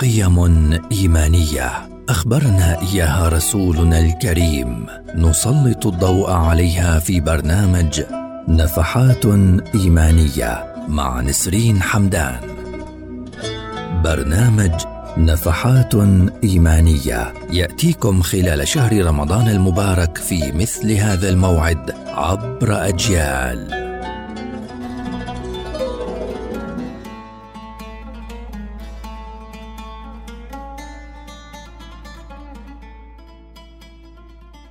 قيم إيمانية. أخبرنا إياها رسولنا الكريم. نسلط الضوء عليها في برنامج نفحات إيمانية مع نسرين حمدان. برنامج نفحات إيمانية يأتيكم خلال شهر رمضان المبارك في مثل هذا الموعد عبر أجيال.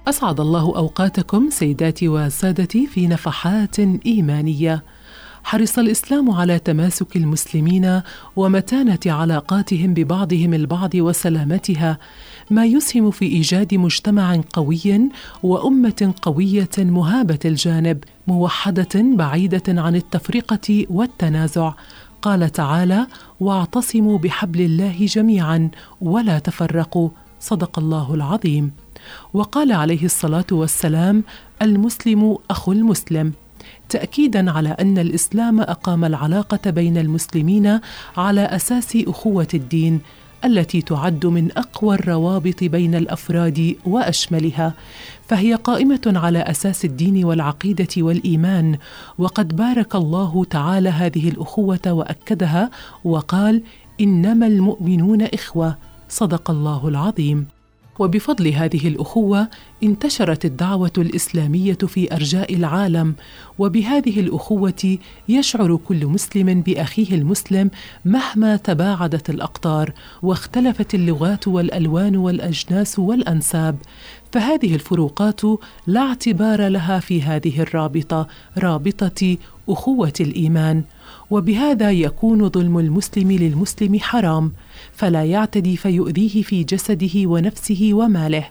أسعد الله أوقاتكم سيداتي وسادتي في نفحات إيمانية. حرص الإسلام على تماسك المسلمين ومتانة علاقاتهم ببعضهم البعض وسلامتها، ما يسهم في إيجاد مجتمع قوي وأمة قوية مهابة الجانب، موحدة بعيدة عن التفرقة والتنازع. قال تعالى: واعتصموا بحبل الله جميعا ولا تفرقوا، صدق الله العظيم. وقال عليه الصلاة والسلام المسلم أخو المسلم. تاكيدا على أن الإسلام أقام العلاقة بين المسلمين على أساس أخوة الدين التي تعد من أقوى الروابط بين الأفراد وأشملها فهي قائمة على أساس الدين والعقيدة والإيمان وقد بارك الله تعالى هذه الأخوة وأكدها وقال إنما المؤمنون إخوة. صدق الله العظيم. وبفضل هذه الأخوة انتشرت الدعوة الإسلامية في أرجاء العالم وبهذه الأخوة يشعر كل مسلم بأخيه المسلم مهما تباعدت الأقطار واختلفت اللغات والألوان والأجناس والأنساب. فهذه الفروقات لا اعتبار لها في هذه الرابطة رابطة اخوه الإيمان وبهذا يكون ظلم المسلم للمسلم حرام فلا يعتدي فيؤذيه في جسده ونفسه وماله.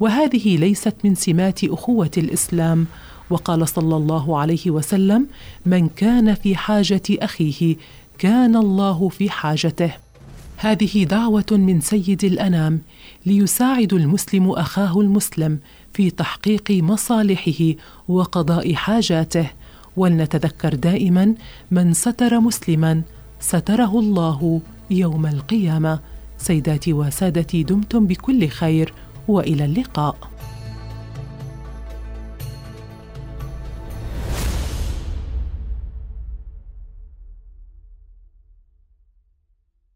وهذه ليست من سمات أخوة الإسلام. وقال صلى الله عليه وسلم من كان في حاجة أخيه كان الله في حاجته. هذه دعوة من سيد الأنام ليساعد المسلم أخاه المسلم في تحقيق مصالحه وقضاء حاجاته. ولنتذكر دائما من ستر مسلما ستره الله يوم القيامة. سيداتي وسادتي دمتم بكل خير وإلى اللقاء.